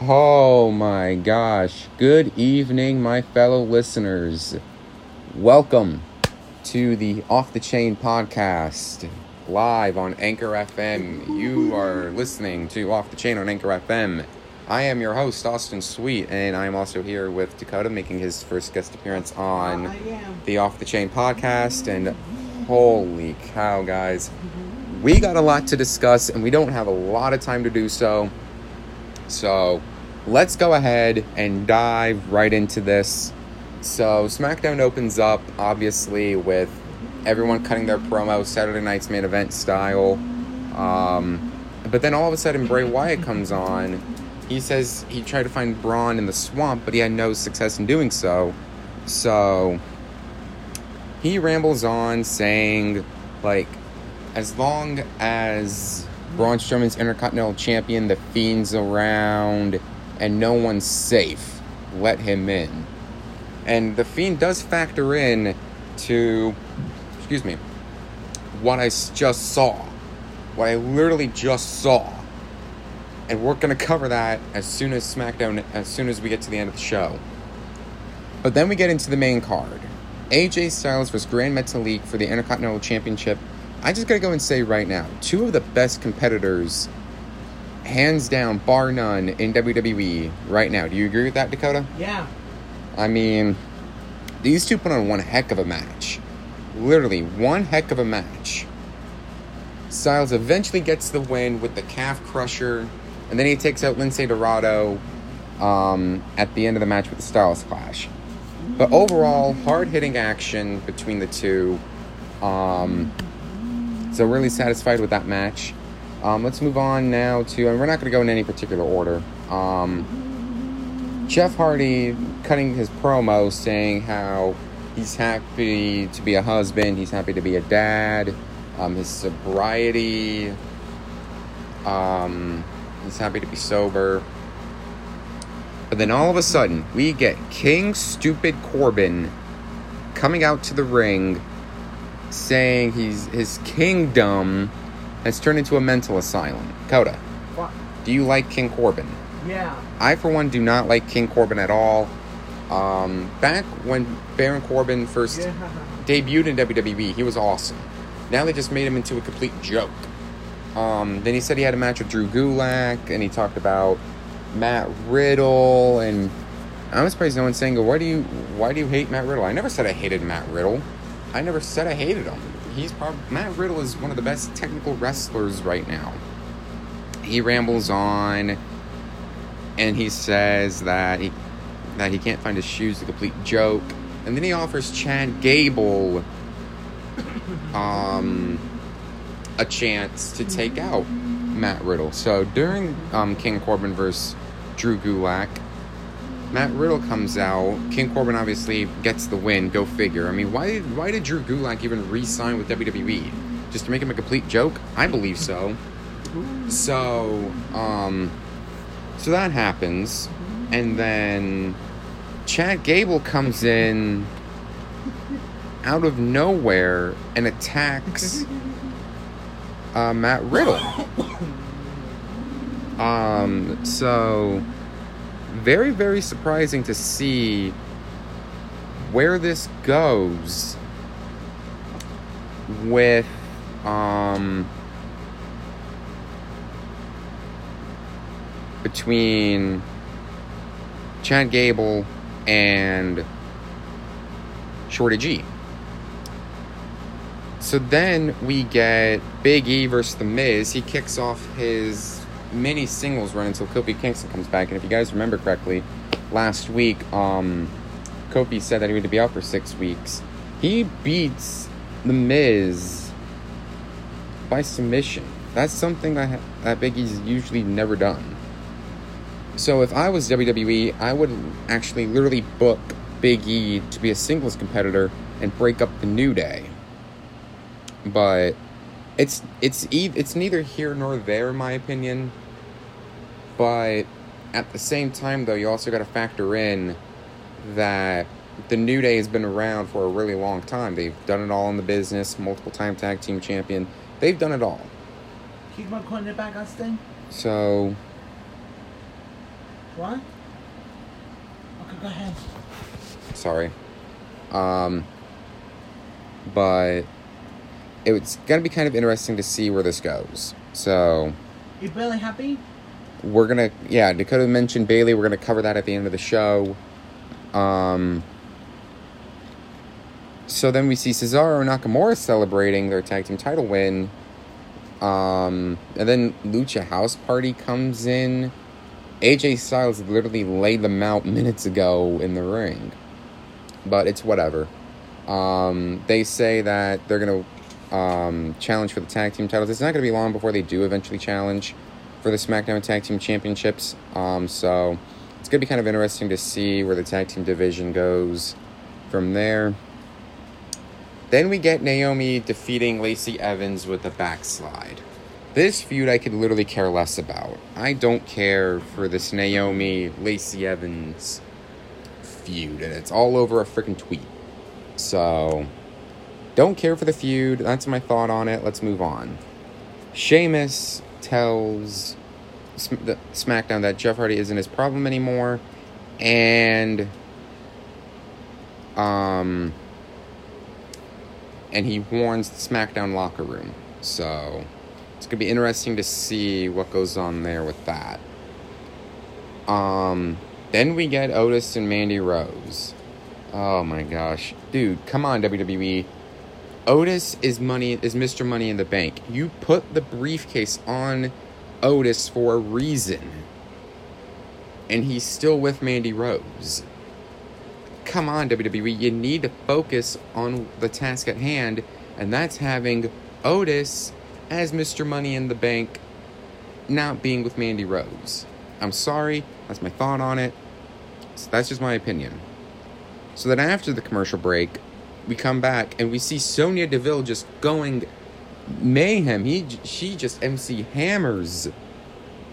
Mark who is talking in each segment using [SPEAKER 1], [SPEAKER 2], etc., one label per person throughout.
[SPEAKER 1] Oh my gosh. Good evening, my fellow listeners. Welcome to the Off the Chain podcast live on Anchor FM. You are listening to Off the Chain on Anchor FM. I am your host, Austin Sweet, and I am also here with Dakota making his first guest appearance on the Off the Chain podcast. And holy cow, guys, we got a lot to discuss, and we don't have a lot of time to do so. So let's go ahead and dive right into this. So SmackDown opens up obviously with everyone cutting their promo Saturday night's main event style. Um, but then all of a sudden Bray Wyatt comes on. He says he tried to find Braun in the swamp, but he had no success in doing so. So he rambles on saying like as long as Braun Strowman's Intercontinental Champion, the Fiend's around, and no one's safe. Let him in. And the Fiend does factor in to, excuse me, what I just saw. What I literally just saw. And we're going to cover that as soon as SmackDown, as soon as we get to the end of the show. But then we get into the main card. AJ Styles versus Grand Metalik for the Intercontinental Championship I just gotta go and say right now, two of the best competitors, hands down, bar none, in WWE right now. Do you agree with that, Dakota?
[SPEAKER 2] Yeah.
[SPEAKER 1] I mean, these two put on one heck of a match. Literally, one heck of a match. Styles eventually gets the win with the calf crusher, and then he takes out Lince Dorado um, at the end of the match with the Styles Clash. But overall, hard hitting action between the two. Um, so really satisfied with that match. Um, let's move on now to, and we're not going to go in any particular order. Um, Jeff Hardy cutting his promo saying how he's happy to be a husband, he's happy to be a dad, um, his sobriety, um, he's happy to be sober. But then all of a sudden, we get King Stupid Corbin coming out to the ring saying he's his kingdom has turned into a mental asylum. Coda,
[SPEAKER 2] What?
[SPEAKER 1] do you like King Corbin?
[SPEAKER 2] Yeah.
[SPEAKER 1] I, for one, do not like King Corbin at all. Um, back when Baron Corbin first
[SPEAKER 2] Yeah.
[SPEAKER 1] debuted in WWE, he was awesome. Now they just made him into a complete joke. Um, then he said he had a match with Drew Gulak, and he talked about Matt Riddle, and I'm surprised no one's saying, "Why do you why do you hate Matt Riddle?" I never said I hated Matt Riddle. I never said I hated him. He's probably Matt Riddle is one of the best technical wrestlers right now. He rambles on, and he says that he that he can't find his shoes, a complete joke. And then he offers Chad Gable um, a chance to take out Matt Riddle. So during um, King Corbin versus Drew Gulak, Matt Riddle comes out. King Corbin obviously gets the win. Go figure. I mean, why did why did Drew Gulak even re-sign with WWE? Just to make him a complete joke? I believe so. So, um, so that happens, and then Chad Gable comes in out of nowhere and attacks uh, Matt Riddle. Um, so very, very surprising to see where this goes with um between Chad Gable and Shorty G. So then we get Big E versus The Miz. He kicks off his mini singles run until Kofi Kingston comes back. And if you guys remember correctly, last week, um, Kofi said that he would be out for six weeks. He beats The Miz by submission. That's something that, ha- that Big E's usually never done. So if I was WWE, I would actually literally book Big E to be a singles competitor and break up the New Day. But it's it's e- it's neither here nor there in my opinion. But at the same time though, you also got to factor in that the New Day has been around for a really long time. They've done it all in the business, multiple time tag team champion. They've done it all.
[SPEAKER 2] Keep my corner back, Austin.
[SPEAKER 1] So
[SPEAKER 2] What? Okay, go ahead.
[SPEAKER 1] Sorry. Um, but it's gonna be kind of interesting to see where this goes. So
[SPEAKER 2] You Bayley happy?
[SPEAKER 1] we're gonna, yeah, Dakota mentioned Bayley. We're gonna cover that at the end of the show. Um. So then we see Cesaro and Nakamura celebrating their tag team title win. Um, and then Lucha House Party comes in. AJ Styles literally laid them out minutes ago in the ring. But it's whatever. Um, they say that they're going to um, challenge for the tag team titles. It's not going to be long before they do eventually challenge for the SmackDown Tag Team Championships. Um, so it's going to be kind of interesting to see where the tag team division goes from there. Then we get Naomi defeating Lacey Evans with a backslide. This feud I could literally care less about. I don't care for this Naomi Lacey Evans feud, and it's all over a freaking tweet. So, don't care for the feud. That's my thought on it. Let's move on. Sheamus tells SmackDown that Jeff Hardy isn't his problem anymore, and um, and he warns the SmackDown locker room. So it's gonna be interesting to see what goes on there with that. Um, then we get Otis and Mandy Rose. Oh my gosh, dude, come on WWE. Otis is money is Mr. Money in the Bank. You put the briefcase on Otis for a reason. And he's still with Mandy Rose. Come on, WWE. You need to focus on the task at hand, and that's having Otis as Mr. Money in the Bank not being with Mandy Rose. I'm sorry, that's my thought on it. So that's just my opinion. So then after the commercial break, we come back and we see Sonya Deville just going mayhem. He she just MC hammers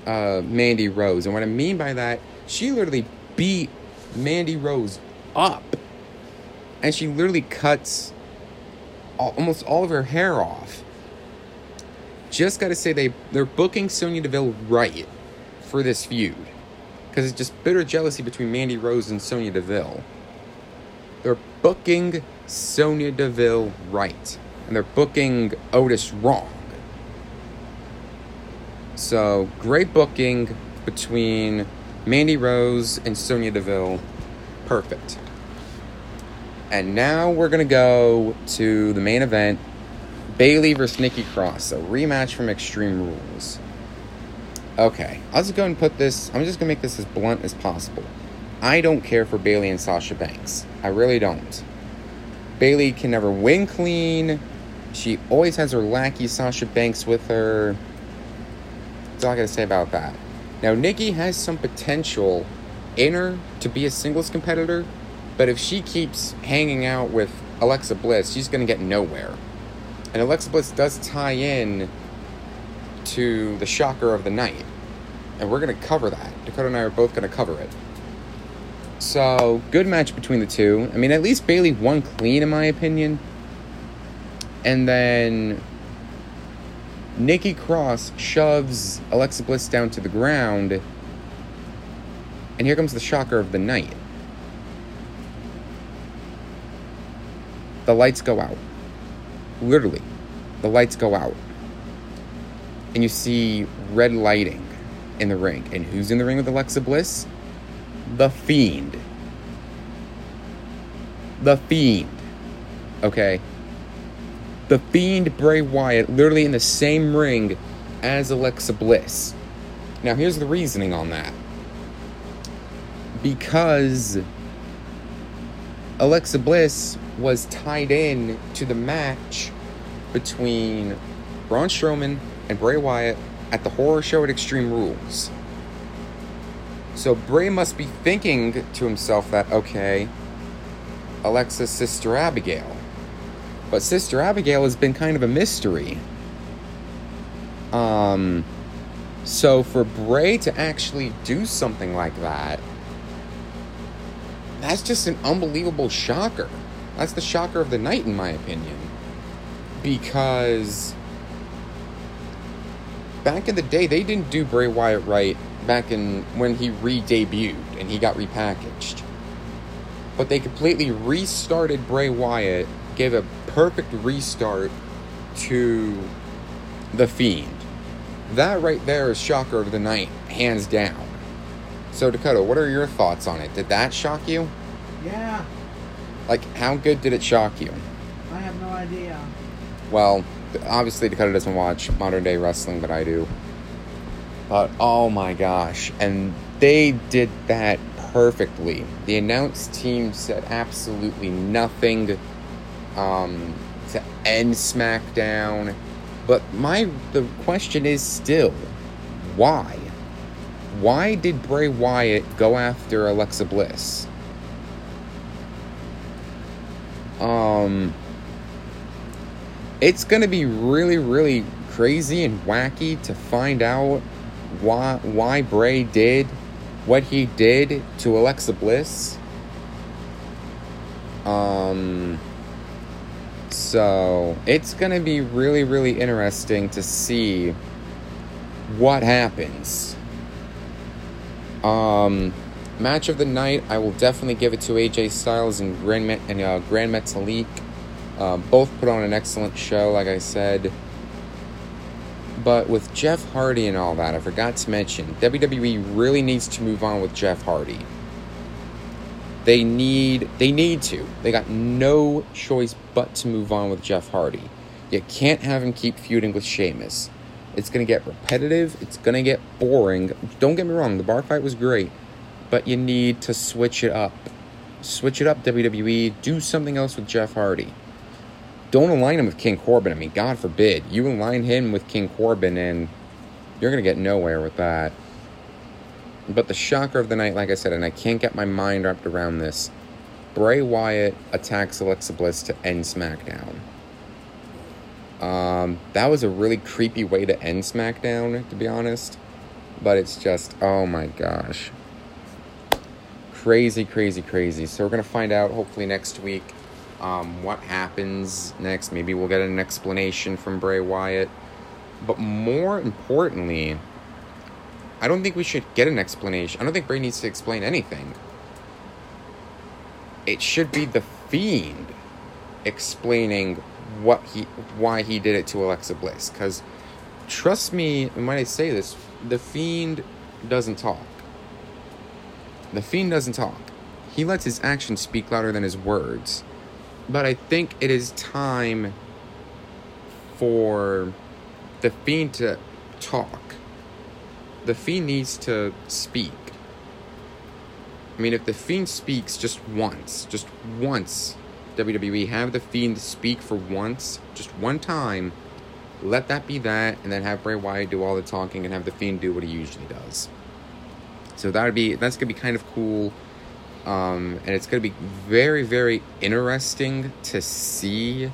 [SPEAKER 1] uh, Mandy Rose, and what I mean by that, she literally beat Mandy Rose up, and she literally cuts all, almost all of her hair off. Just gotta say they they're booking Sonya Deville right for this feud, because it's just bitter jealousy between Mandy Rose and Sonya Deville. They're booking Sonya Deville right, and they're booking Otis wrong. So great booking between Mandy Rose and Sonya Deville. Perfect. And now we're gonna go to the main event: Bayley versus Nikki Cross, a rematch from Extreme Rules. Okay, I'll just go and put this. I'm just gonna make this as blunt as possible. I don't care for Bayley and Sasha Banks. I really don't. Bayley can never win clean. She always has her lackey Sasha Banks with her. That's all I gotta say about that. Now, Nikki has some potential in her to be a singles competitor, but if she keeps hanging out with Alexa Bliss, she's gonna get nowhere. And Alexa Bliss does tie in to the shocker of the night. And we're gonna cover that. Dakota and I are both gonna cover it. So, good match between the two. I mean, at least Bayley won clean, in my opinion. And then Nikki Cross shoves Alexa Bliss down to the ground. And here comes the shocker of the night. The lights go out. Literally, the lights go out. And you see red lighting in the ring. And who's in the ring with Alexa Bliss? The Fiend. The Fiend. Okay? The Fiend Bray Wyatt literally in the same ring as Alexa Bliss. Now, here's the reasoning on that. Because Alexa Bliss was tied in to the match between Braun Strowman and Bray Wyatt at the horror show at Extreme Rules. So Bray must be thinking to himself that, okay, Alexa's sister Abigail. But Sister Abigail has been kind of a mystery. Um, so for Bray to actually do something like that, that's just an unbelievable shocker. That's the shocker of the night, in my opinion. Because back in the day, they didn't do Bray Wyatt right back in when he re-debuted and he got repackaged. But they completely restarted Bray Wyatt, gave a perfect restart to the Fiend. That right there is shocker of the night, hands down. So Dakota, what are your thoughts on it? Did that shock you?
[SPEAKER 2] Yeah,
[SPEAKER 1] Like, how good did it shock you?
[SPEAKER 2] I have no idea.
[SPEAKER 1] Well, obviously Dakota doesn't watch modern day wrestling, but I do. But oh my gosh, and they did that perfectly. The announce team said absolutely nothing um, to end SmackDown. But my the question is still, why? Why did Bray Wyatt go after Alexa Bliss? Um, it's gonna be really, really crazy and wacky to find out why why Bray did what he did to Alexa Bliss. Um, so it's gonna be really, really interesting to see what happens. Um, match of the night, I will definitely give it to AJ Styles and Grand Met- and uh, Grand Metalik. Uh, both put on an excellent show, like I said. But with Jeff Hardy and all that, I forgot to mention WWE really needs to move on with Jeff Hardy. They need they need to. They got no choice but to move on with Jeff Hardy. You can't have him keep feuding with Sheamus. It's gonna get repetitive. It's gonna get boring. Don't get me wrong. The bar fight was great, but you need to switch it up. Switch it up, WWE. Do something else with Jeff Hardy don't align him with King Corbin. I mean, God forbid. You align him with King Corbin, and you're going to get nowhere with that. But the shocker of the night, like I said, and I can't get my mind wrapped around this Bray Wyatt attacks Alexa Bliss to end SmackDown. Um, that was a really creepy way to end SmackDown, to be honest. But it's just, oh my gosh. Crazy, crazy, crazy. So we're going to find out hopefully next week um, what happens next. Maybe we'll get an explanation from Bray Wyatt. But more importantly, I don't think we should get an explanation. I don't think Bray needs to explain anything. It should be the Fiend explaining what he, why he did it to Alexa Bliss. Because trust me when I say this, the Fiend doesn't talk. The Fiend doesn't talk. He lets his actions speak louder than his words. But I think it is time for the Fiend to talk. The Fiend needs to speak. I mean, if the Fiend speaks just once, just once, WWE, have the Fiend speak for once, just one time, let that be that, and then have Bray Wyatt do all the talking and have the Fiend do what he usually does. So that would be, that's to be kind of cool. Um, and it's going to be very, very interesting to see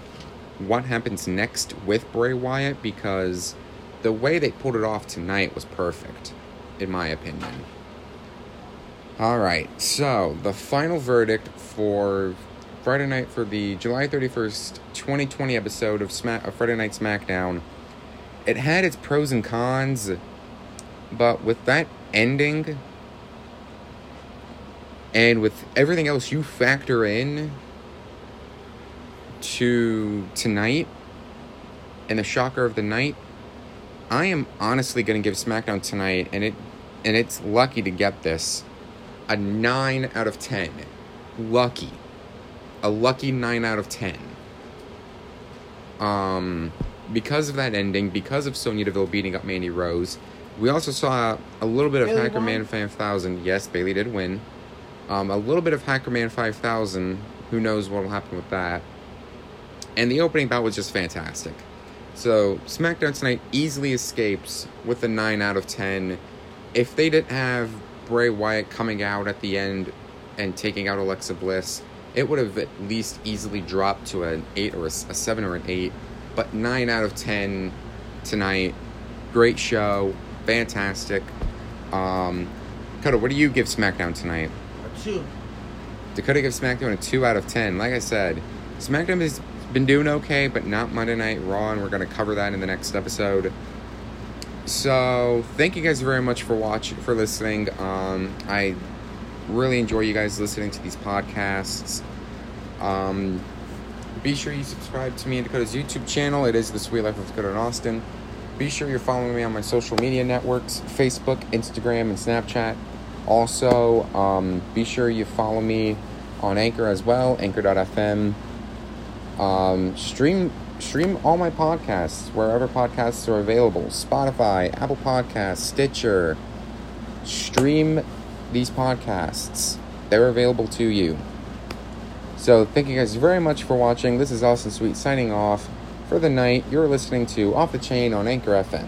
[SPEAKER 1] what happens next with Bray Wyatt because the way they pulled it off tonight was perfect, in my opinion. All right, so the final verdict for Friday night for the July 31st, 2020 episode of, Smack, of Friday Night SmackDown. It had its pros and cons, but with that ending, and with everything else you factor in to tonight and the shocker of the night, I am honestly going to give SmackDown tonight, and it and it's lucky to get this a nine out of ten. Lucky, a lucky nine out of ten. Um, because of that ending, because of Sonya Deville beating up Mandy Rose, we also saw a little bit of
[SPEAKER 2] Bayley
[SPEAKER 1] Hacker
[SPEAKER 2] won?
[SPEAKER 1] Man 5000. Yes, Bayley did win. Um, a little bit of Hackerman 5000. Who knows what will happen with that? And the opening bout was just fantastic. So SmackDown tonight easily escapes with a 9 out of 10. If they didn't have Bray Wyatt coming out at the end and taking out Alexa Bliss, it would have at least easily dropped to an 8 or a, a 7 or an 8. But 9 out of 10 tonight. Great show. Fantastic. Um, Dakota, what do you give SmackDown tonight?
[SPEAKER 2] Two.
[SPEAKER 1] Dakota gives SmackDown a 2 out of 10. Like I said, SmackDown has been doing okay, but not Monday Night Raw, and we're going to cover that in the next episode. So thank you guys very much for watching, for listening. Um, I really enjoy you guys listening to these podcasts. Um, be sure you subscribe to me and Dakota's YouTube channel. It is the Sweet Life of Dakota in Austin. Be sure you're following me on my social media networks Facebook, Instagram, and Snapchat. Also, um, be sure you follow me on Anchor as well, anchor.fm. Um, stream stream all my podcasts wherever podcasts are available Spotify, Apple Podcasts, Stitcher. Stream these podcasts, they're available to you. So, thank you guys very much for watching. This is Austin Sweet signing off for the night. You're listening to Off the Chain on Anchor FM.